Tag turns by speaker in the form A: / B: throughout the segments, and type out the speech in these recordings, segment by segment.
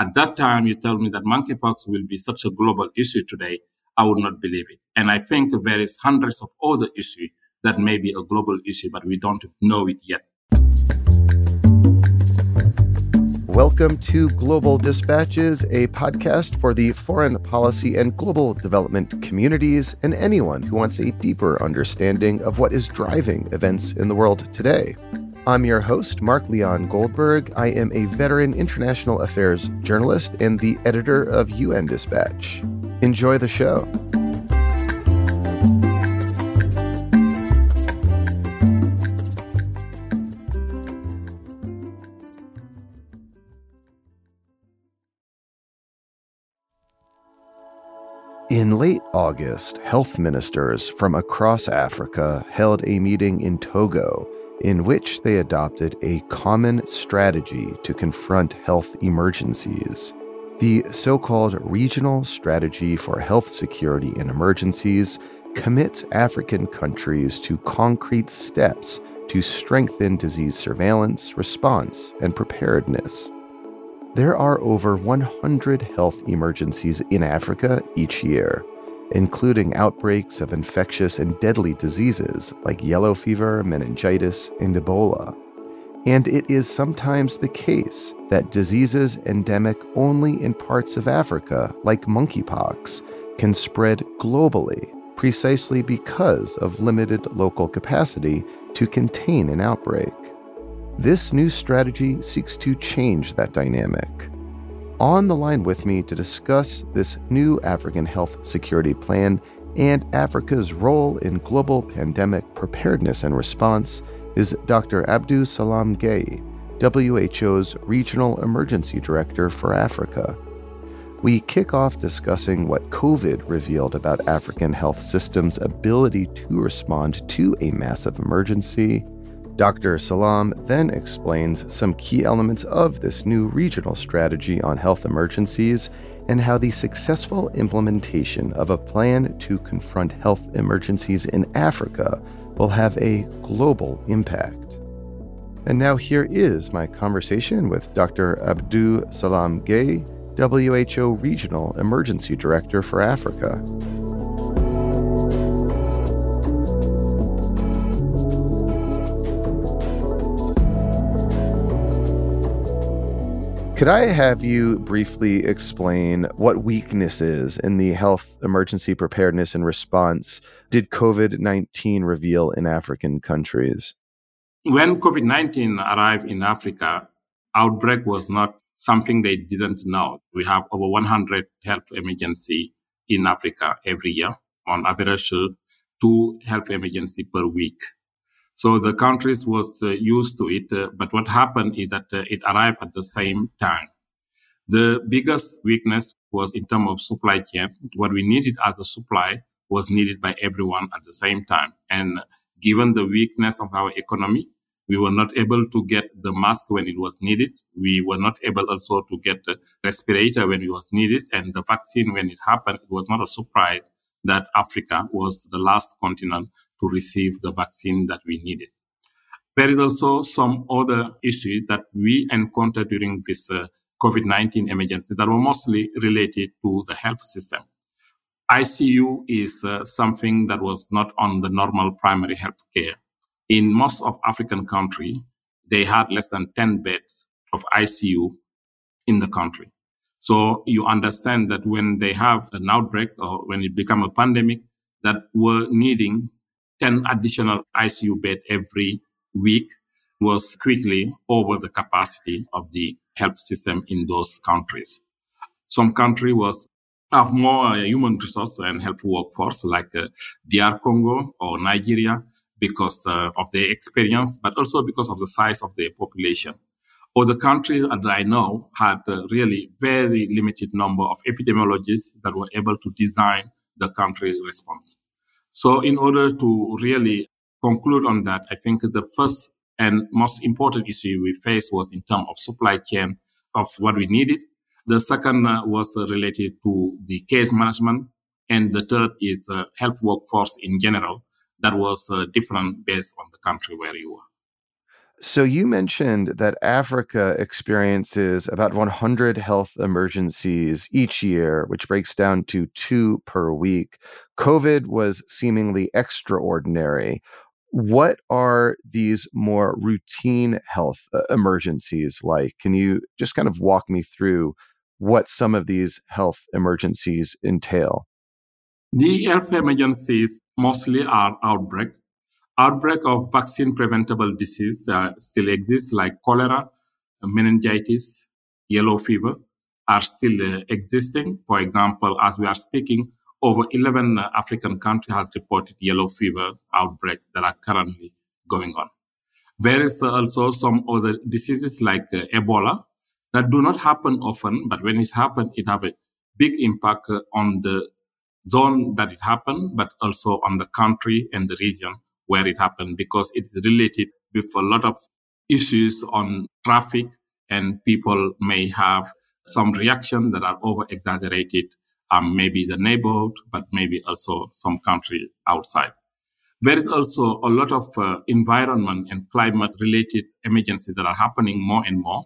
A: At that time, you tell me that monkeypox will be such a global issue today. I would not believe it. And I think there is hundreds of other issues that may be a global issue, but we don't know it yet.
B: Welcome to Global Dispatches, a podcast for the foreign policy and global development communities and anyone who wants a deeper understanding of what is driving events in the world today. I'm your host, Mark Leon Goldberg. I am a veteran international affairs journalist and the editor of UN Dispatch. Enjoy the show. In late August, health ministers from across Africa held a meeting in Togo in which they adopted a common strategy to confront health emergencies. The so called Regional Strategy for Health Security in Emergencies commits African countries to concrete steps to strengthen disease surveillance, response, and preparedness. There are over 100 health emergencies in Africa each year, including outbreaks of infectious and deadly diseases like yellow fever, meningitis, and Ebola. And it is sometimes the case that diseases endemic only in parts of Africa, like monkeypox, can spread globally precisely because of limited local capacity to contain an outbreak. This new strategy seeks to change that dynamic. On the line with me to discuss this new African health security plan and Africa's role in global pandemic preparedness and response is Dr. Abdou Salam Gueye, WHO's Regional Emergency Director for Africa. We kick off discussing what COVID revealed about African health systems' ability to respond to a massive emergency Dr. Salam then explains some key elements of this new regional strategy on health emergencies and how the successful implementation of a plan to confront health emergencies in Africa will have a global impact. And now here is my conversation with Dr. Abdou Salam Gueye, WHO Regional Emergency Director for Africa. Could I have you briefly explain what weaknesses in the health emergency preparedness and response did COVID 19 reveal in African countries?
A: When COVID 19 arrived in Africa, outbreak was not something they didn't know. We have over 100 health emergency in Africa every year, on average, two health emergency per week. So the countries was uh, used to it, uh, but what happened is that uh, it arrived at the same time. The biggest weakness was in terms of supply chain. What we needed as a supply was needed by everyone at the same time. And given the weakness of our economy, we were not able to get the mask when it was needed. We were not able also to get the respirator when it was needed. And the vaccine, when it happened, it was not a surprise that Africa was the last continent to receive the vaccine that we needed. There is also some other issues that we encountered during this uh, COVID-19 emergency that were mostly related to the health system. ICU is uh, something that was not on the normal primary health care. In most of African countries, they had less than 10 beds of ICU in the country. So you understand that when they have an outbreak or when it become a pandemic, that were needing 10 additional ICU bed every week was quickly over the capacity of the health system in those countries. Some country was have more uh, human resource and health workforce like uh, DR Congo or Nigeria because uh, of their experience, but also because of the size of their population. Other countries that I know had uh, really very limited number of epidemiologists that were able to design the country response. So in order to really conclude on that, I think the first and most important issue we faced was in terms of supply chain of what we needed. The second uh, was related to the case management. And the third is health workforce in general that was uh, different based on the country where you were.
B: So, you mentioned that Africa experiences about 100 health emergencies each year, which breaks down to two per week. COVID was seemingly extraordinary. What are these more routine health uh, emergencies like? Can you just kind of walk me through what some of these health emergencies entail?
A: The health emergencies mostly are outbreak. Outbreak of vaccine preventable disease uh, still exists like cholera, meningitis, yellow fever are still uh, existing. For example, as we are speaking, over 11 uh, African countries has reported yellow fever outbreaks that are currently going on. There is also some other diseases like uh, Ebola that do not happen often, but when it happens, it have a big impact uh, on the zone that it happened, but also on the country and the region where it happened because it's related with a lot of issues on traffic and people may have some reaction that are over exaggerated, um, maybe the neighborhood, but maybe also some country outside. There is also a lot of uh, environment and climate related emergencies that are happening more and more.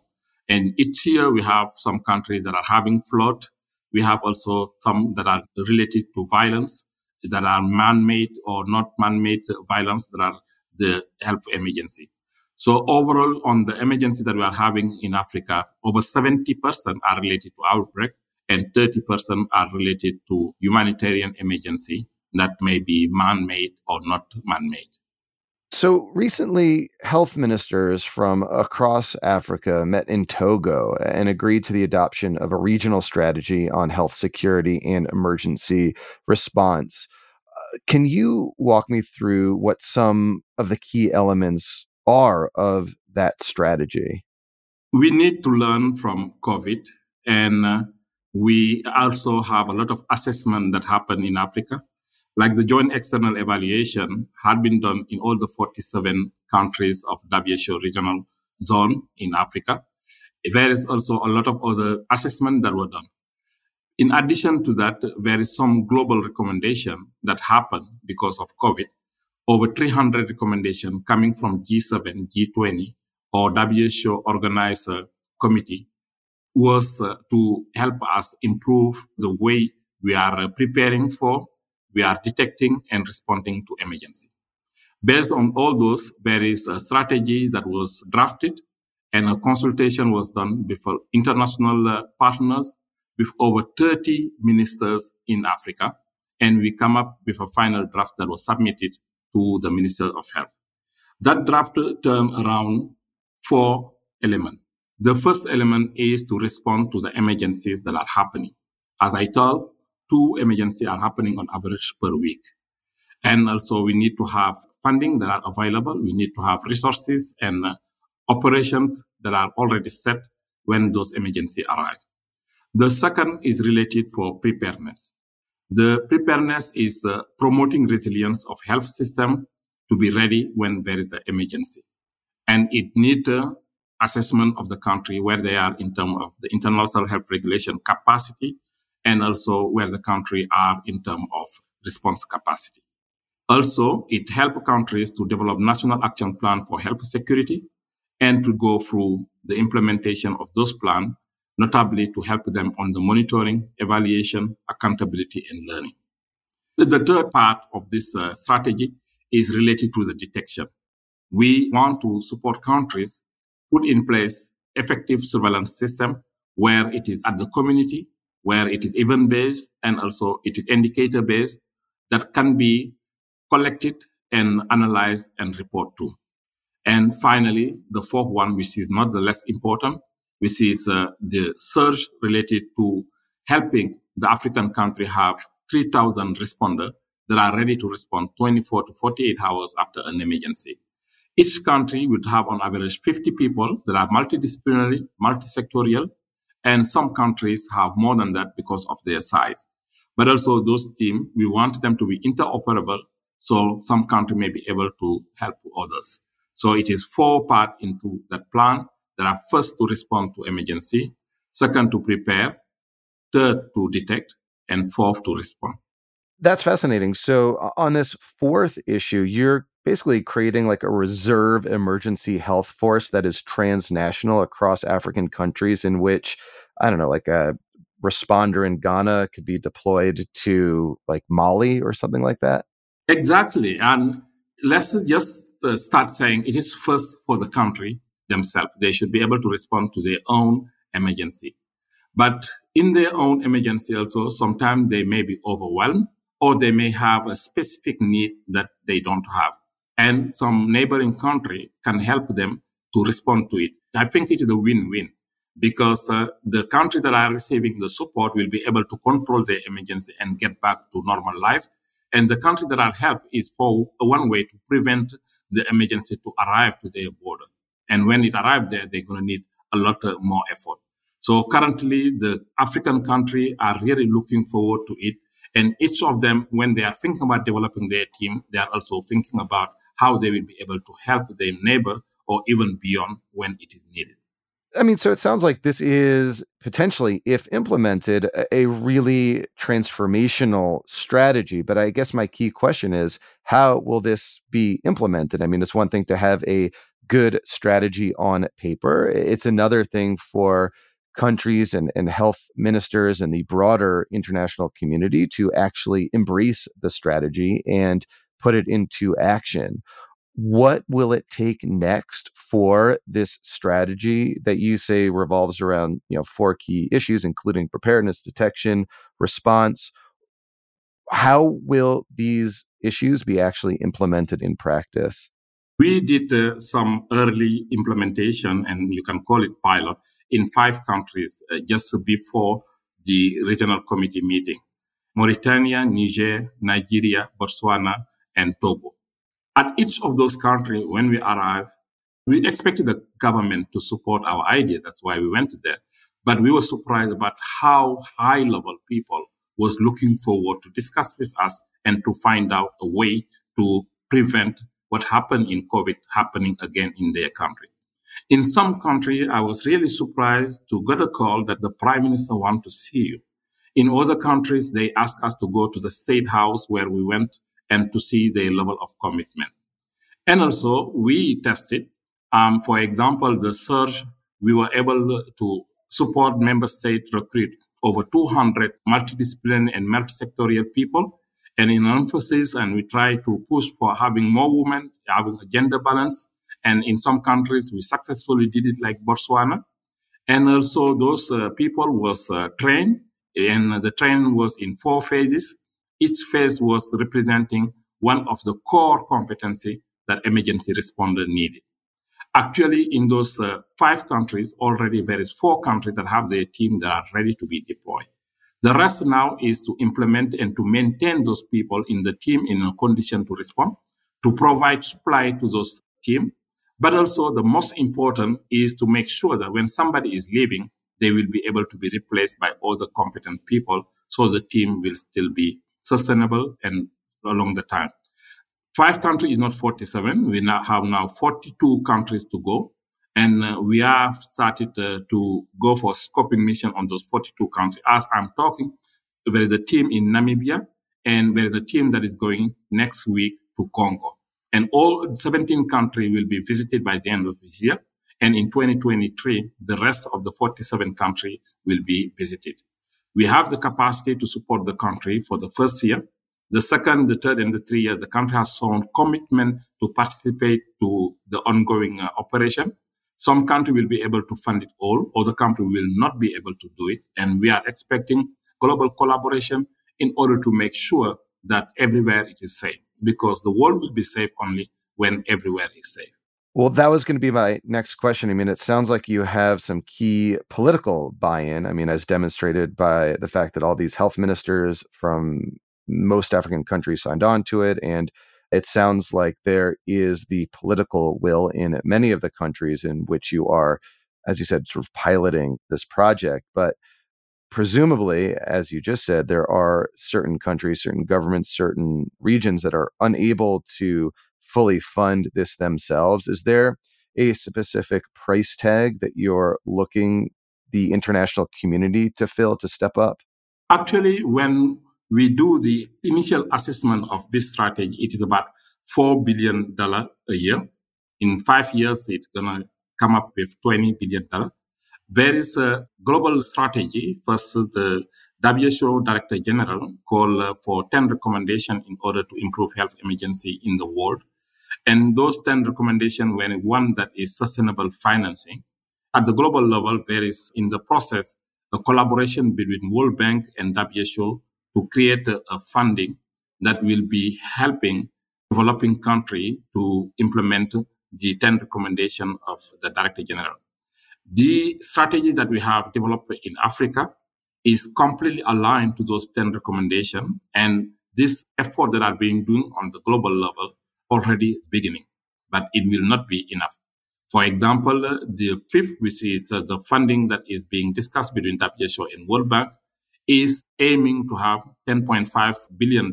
A: And each year we have some countries that are having flood. We have also some that are related to violence, that are man-made or not man-made violence that are the health emergency. So overall, on the emergency that we are having in Africa, over 70% are related to outbreak and 30% are related to humanitarian emergency that may be man-made or not man-made.
B: So recently, health ministers from across Africa met in Togo and agreed to the adoption of a regional strategy on health security and emergency response. Uh, can you walk me through what some of the key elements are of that strategy?
A: We need to learn from COVID, and uh, we also have a lot of assessment that happened in Africa like the joint external evaluation had been done in all the 47 countries of WHO regional zone in Africa. There is also a lot of other assessments that were done. In addition to that, there is some global recommendation that happened because of COVID. Over 300 recommendations coming from G7, G20, or WHO organizer committee was uh, to help us improve the way we are uh, preparing for we are detecting and responding to emergency. Based on all those, there is a strategy that was drafted and a consultation was done before international uh, partners with over 30 ministers in Africa. And we come up with a final draft that was submitted to the Minister of Health. That draft turned around four elements. The first element is to respond to the emergencies that are happening. As I told, two emergencies are happening on average per week. And also we need to have funding that are available. We need to have resources and uh, operations that are already set when those emergencies arrive. The second is related for preparedness. The preparedness is uh, promoting resilience of health system to be ready when there is an emergency. And it needs uh, assessment of the country where they are in terms of the international health regulation capacity and also where the country are in terms of response capacity. Also, it helps countries to develop national action plan for health security and to go through the implementation of those plans, notably to help them on the monitoring, evaluation, accountability, and learning. The third part of this uh, strategy is related to the detection. We want to support countries put in place effective surveillance system where it is at the community where it is event based and also it is indicator based that can be collected and analyzed and report to. And finally, the fourth one, which is not the less important, which is uh, the surge related to helping the African country have 3,000 responders that are ready to respond 24 to 48 hours after an emergency. Each country would have on average 50 people that are multidisciplinary, multisectorial, and some countries have more than that because of their size. But also those teams, we want them to be interoperable. So some country may be able to help others. So it is four part into that plan that are first to respond to emergency, second to prepare, third to detect, and fourth to respond.
B: That's fascinating. So uh, on this fourth issue, you're basically creating like a reserve emergency health force that is transnational across African countries, in which, I don't know, like a responder in Ghana could be deployed to like Mali or something like that?
A: Exactly. And let's just uh, start saying it is first for the country themselves. They should be able to respond to their own emergency. But in their own emergency also, sometimes they may be overwhelmed or they may have a specific need that they don't have. And some neighboring country can help them to respond to it. I think it is a win-win because uh, the countries that are receiving the support will be able to control their emergency and get back to normal life. And the countries that are helped is for one way to prevent the emergency to arrive to their border. And when it arrives there, they're going to need a lot more effort. So currently, the African countries are really looking forward to it. And each of them, when they are thinking about developing their team, they are also thinking about how they will be able to help their neighbor or even beyond when it is needed.
B: I mean, so it sounds like this is potentially, if implemented, a really transformational strategy. But I guess my key question is how will this be implemented? I mean, it's one thing to have a good strategy on paper, it's another thing for countries and, and health ministers and the broader international community to actually embrace the strategy and put it into action. What will it take next for this strategy that you say revolves around, you know, four key issues, including preparedness, detection, response? How will these issues be actually implemented in practice?
A: We did uh, some early implementation, and you can call it pilot, in five countries uh, just before the regional committee meeting Mauritania, Niger, Nigeria, Botswana, and Togo. At each of those countries, when we arrived, we expected the government to support our idea. That's why we went there. But we were surprised about how high level people was looking forward to discuss with us and to find out a way to prevent what happened in COVID happening again in their country. In some country, I was really surprised to get a call that the prime minister want to see you. In other countries, they asked us to go to the state house where we went and to see the level of commitment. And also, we tested, um, for example, the surge, we were able to support member state recruit over 200 multidisciplinary and multisectorial people. And in emphasis, and we try to push for having more women, having a gender balance, and in some countries, we successfully did it like Botswana. And also those uh, people was uh, trained and the training was in four phases. Each phase was representing one of the core competency that emergency responder needed. Actually, in those uh, five countries, already there is four countries that have their team that are ready to be deployed. The rest now is to implement and to maintain those people in the team in a condition to respond, to provide supply to those team, but also the most important is to make sure that when somebody is leaving, they will be able to be replaced by other competent people so the team will still be sustainable and along the time. Five countries is not 47. We now have now 42 countries to go. And uh, we have started uh, to go for scoping mission on those 42 countries. As I'm talking, there is a team in Namibia and there is a team that is going next week to Congo. And all 17 countries will be visited by the end of this year. And in 2023, the rest of the 47 countries will be visited. We have the capacity to support the country for the first year. The second, the third, and the three years, the country has shown commitment to participate to the ongoing uh, operation. Some country will be able to fund it all, other country will not be able to do it. And we are expecting global collaboration in order to make sure that everywhere it is safe because the world will be safe only when everywhere is safe.
B: Well, that was going to be my next question. I mean, it sounds like you have some key political buy in. I mean, as demonstrated by the fact that all these health ministers from most African countries signed on to it. And it sounds like there is the political will in many of the countries in which you are, as you said, sort of piloting this project. But presumably, as you just said, there are certain countries, certain governments, certain regions that are unable to fully fund this themselves. Is there a specific price tag that you're looking the international community to fill to step up?
A: Actually, when we do the initial assessment of this strategy, it is about $4 billion a year. In five years, it's going to come up with $20 billion. There is a global strategy. First, the WHO Director General called uh, for 10 recommendations in order to improve health emergency in the world. And those 10 recommendations were one that is sustainable financing. At the global level, there is in the process a collaboration between World Bank and WHO to create a, a funding that will be helping developing country to implement the 10 recommendation of the Director General. The strategy that we have developed in Africa is completely aligned to those 10 recommendations. And this effort that are being done on the global level already beginning, but it will not be enough. For example, the fifth, which is uh, the funding that is being discussed between WHO and World Bank, is aiming to have $10.5 billion,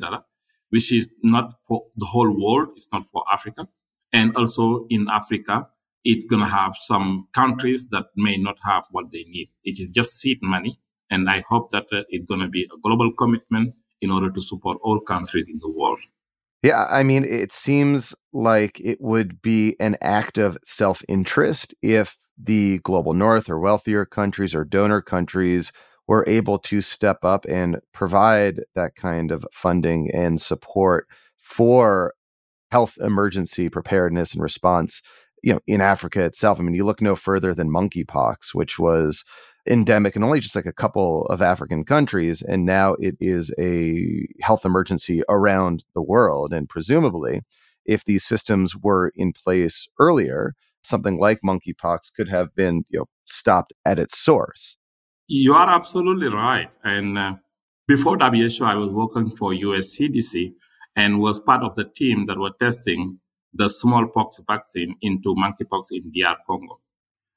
A: which is not for the whole world. It's not for Africa. And also in Africa, it's going to have some countries that may not have what they need. It is just seed money. And I hope that uh, it's going to be a global commitment in order to support all countries in the world.
B: Yeah, I mean, it seems like it would be an act of self interest if the global north or wealthier countries or donor countries were able to step up and provide that kind of funding and support for health emergency preparedness and response you know in africa itself i mean you look no further than monkeypox which was endemic in only just like a couple of African countries. And now it is a health emergency around the world. And presumably, if these systems were in place earlier, something like monkeypox could have been you know, stopped at its source.
A: You are absolutely right. And uh, before WHO, I was working for US CDC and was part of the team that were testing the smallpox vaccine into monkeypox in DR Congo.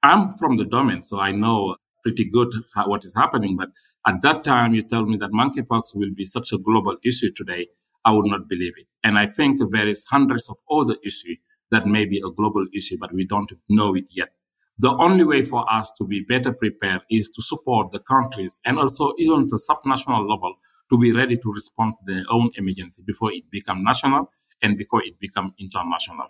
A: I'm from the domain, so I know pretty good what is happening. But at that time, you tell me that monkeypox will be such a global issue today. I would not believe it. And I think there is hundreds of other issues that may be a global issue, but we don't know it yet. The only way for us to be better prepared is to support the countries and also even the subnational level to be ready to respond to their own emergency before it become national and before it become international.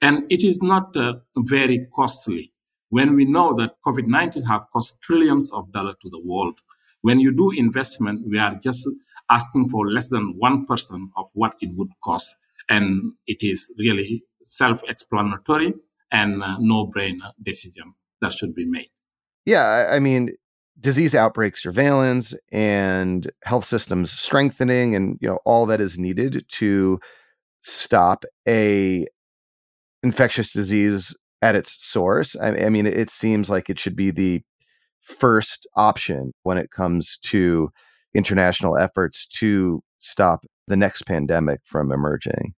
A: And it is not uh, very costly when we know that COVID-19 have cost trillions of dollars to the world. When you do investment, we are just asking for less than 1% of what it would cost. And it is really self-explanatory and uh, no-brainer decision that should be made.
B: Yeah, I mean, disease outbreak surveillance and health systems strengthening and you know all that is needed to stop a infectious disease at its source. I, I mean, it seems like it should be the first option when it comes to international efforts to stop the next pandemic from emerging.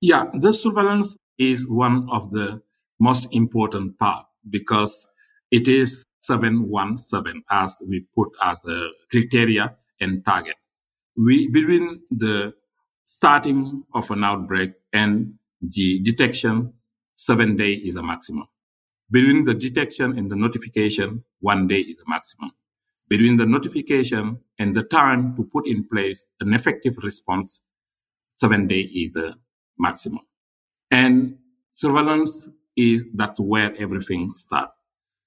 A: Yeah, the surveillance is one of the most important part because it is 717 as we put as a criteria and target. We between the starting of an outbreak and the detection seven day is a maximum. Between the detection and the notification, one day is a maximum. Between the notification and the time to put in place an effective response, seven day is a maximum. And surveillance is that's where everything starts.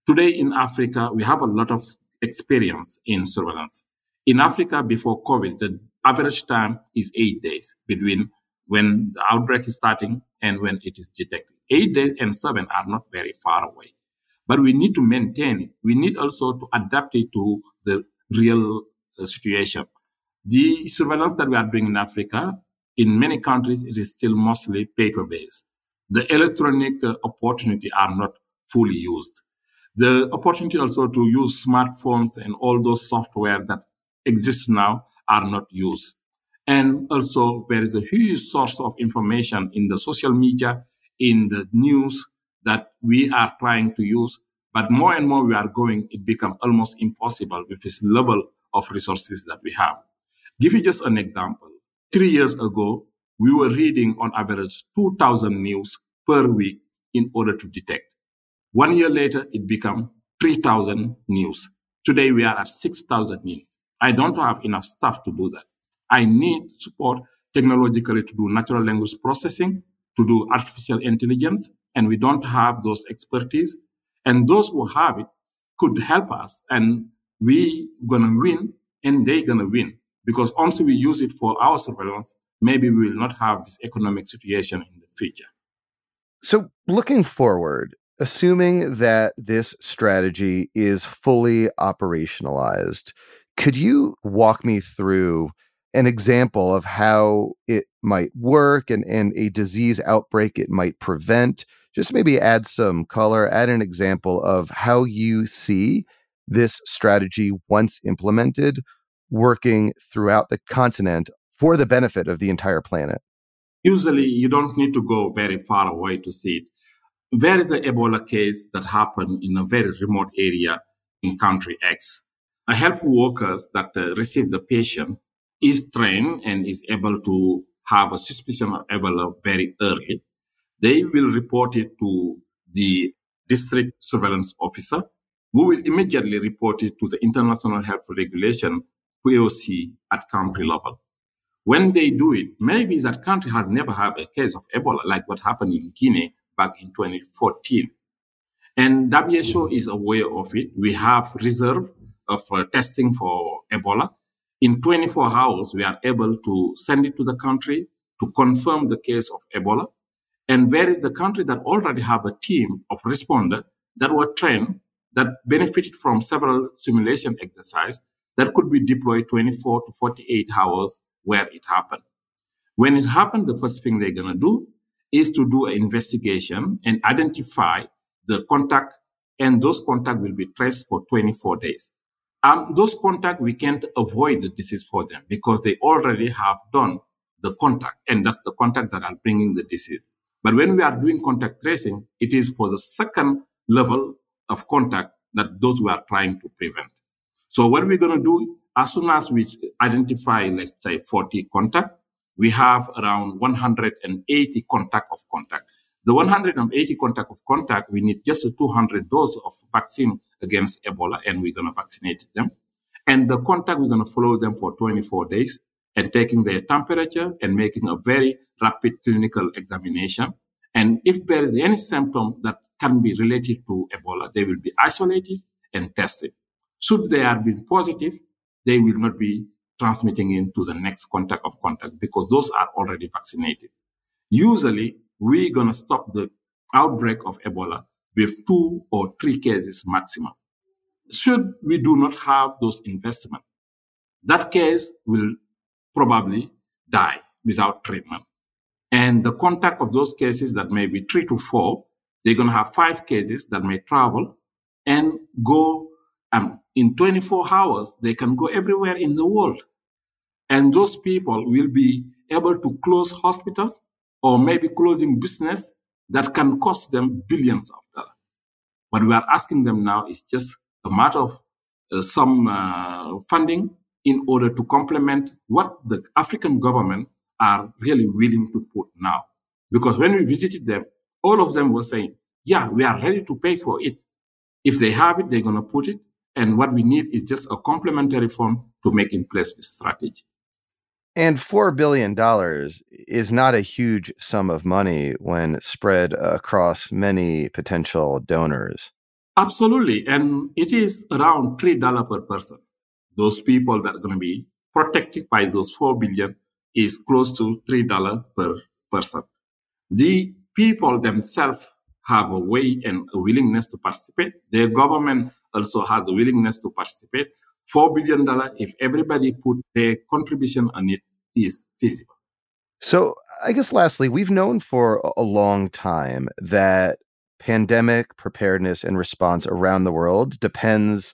A: Today in Africa, we have a lot of experience in surveillance. In Africa, before COVID, the average time is eight days between when the outbreak is starting and when it is detected eight days and seven are not very far away. But we need to maintain it. We need also to adapt it to the real uh, situation. The surveillance that we are doing in Africa, in many countries, it is still mostly paper based. The electronic uh, opportunity are not fully used. The opportunity also to use smartphones and all those software that exist now are not used. And also there is a huge source of information in the social media in the news that we are trying to use. But more and more we are going, it becomes almost impossible with this level of resources that we have. Give you just an example. Three years ago, we were reading on average 2000 news per week in order to detect. One year later, it became 3000 news. Today we are at 6000 news. I don't have enough staff to do that. I need support technologically to do natural language processing, to do artificial intelligence, and we don't have those expertise. And those who have it could help us, and we gonna win, and they gonna win because once we use it for our surveillance, maybe we will not have this economic situation in the future.
B: So, looking forward, assuming that this strategy is fully operationalized, could you walk me through an example of how it might work and, and a disease outbreak it might prevent? Just maybe add some color, add an example of how you see this strategy, once implemented, working throughout the continent for the benefit of the entire planet?
A: Usually, you don't need to go very far away to see it. There is an Ebola case that happened in a very remote area in country X. A health worker that uh, receives the patient is trained and is able to have a suspicion of Ebola very early. They will report it to the district surveillance officer, who will immediately report it to the international health regulation POC at country level. When they do it, maybe that country has never had a case of Ebola, like what happened in Guinea back in 2014. And WHO is aware of it. We have reserve of uh, testing for Ebola. In 24 hours, we are able to send it to the country to confirm the case of Ebola. And where is the country that already have a team of responder that were trained, that benefited from several simulation exercise that could be deployed 24 to 48 hours where it happened. When it happened, the first thing they're going to do is to do an investigation and identify the contact, and those contacts will be traced for 24 days. Um, those contacts, we can't avoid the disease for them because they already have done the contact, and that's the contact that are bringing the disease. But when we are doing contact tracing, it is for the second level of contact that those we are trying to prevent. So what we're going to do, as soon as we identify, let's say 40 contact, we have around 180 contact of contact. The 180 contact of contact, we need just 200 doses of vaccine against Ebola, and we're going to vaccinate them. And the contact, we're going to follow them for 24 days and taking their temperature and making a very rapid clinical examination. And if there is any symptom that can be related to Ebola, they will be isolated and tested. Should they have been positive, they will not be transmitting into the next contact of contact because those are already vaccinated. Usually, we're going to stop the outbreak of Ebola with two or three cases maximum. Should we do not have those investments, that case will probably die without treatment. And the contact of those cases that may be three to four, they're going to have five cases that may travel and go um, in 24 hours, they can go everywhere in the world. And those people will be able to close hospitals or maybe closing business that can cost them billions of dollars. What we are asking them now is just a matter of uh, some uh, funding in order to complement what the African government are really willing to put now. Because when we visited them, all of them were saying, yeah, we are ready to pay for it. If they have it, they're going to put it. And what we need is just a complementary fund to make in place this strategy.
B: And $4 billion is not a huge sum of money when spread across many potential donors.
A: Absolutely. And it is around $3 per person. Those people that are going to be protected by those 4 billion is close to $3 per person. The people themselves have a way and a willingness to participate. Their government also has the willingness to participate. $4 billion, if everybody put their contribution on it, is feasible.
B: So, I guess lastly, we've known for a long time that pandemic preparedness and response around the world depends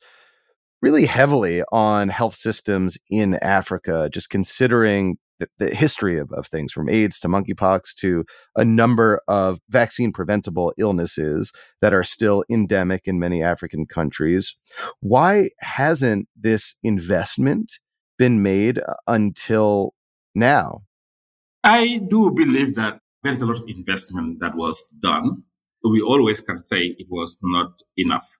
B: really heavily on health systems in Africa, just considering the, history of, of things from AIDS to monkeypox to a number of vaccine preventable illnesses that are still endemic in many African countries. Why hasn't this investment been made uh, until now?
A: I do believe that there's a lot of investment that was done. We always can say it was not enough.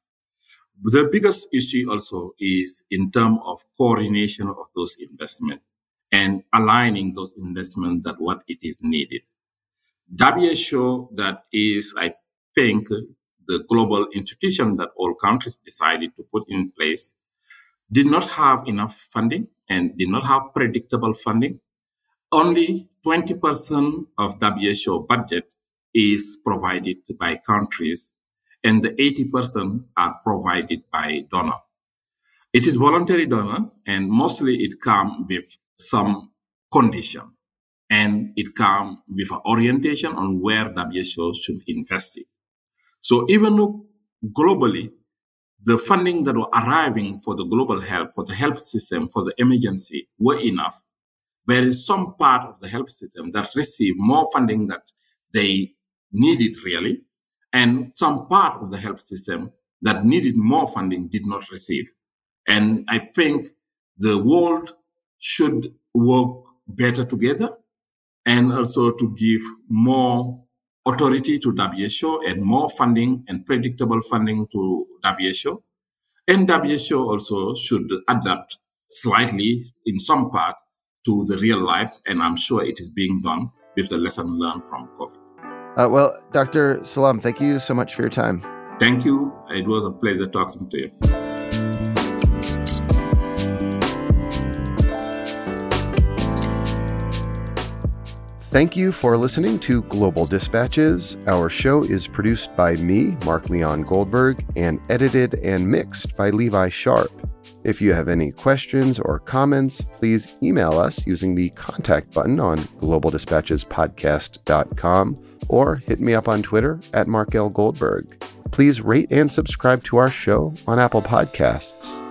A: The biggest issue also is in terms of coordination of those investments. And aligning those investments that what it is needed. WHO that is, I think, the global institution that all countries decided to put in place did not have enough funding and did not have predictable funding. Only 20% of WHO budget is provided by countries and the 80% are provided by donor. It is voluntary donor and mostly it comes with some condition and it comes with an orientation on where WHO should invest it. So even though globally, the funding that were arriving for the global health, for the health system, for the emergency were enough. There is some part of the health system that received more funding that they needed really, and some part of the health system that needed more funding did not receive. And I think the world should work better together and also to give more authority to WHO and more funding and predictable funding to WHO. And WHO also should adapt slightly in some part to the real life. And I'm sure it is being done with the lesson learned from COVID.
B: Uh, well, Dr. Salam, thank you so much for your time.
A: Thank you. It was a pleasure talking to you.
B: Thank you for listening to Global Dispatches. Our show is produced by me, Mark Leon Goldberg, and edited and mixed by Levi Sharp. If you have any questions or comments, please email us using the contact button on globaldispatchespodcast.com or hit me up on Twitter at Mark L. Goldberg. Please rate and subscribe to our show on Apple Podcasts.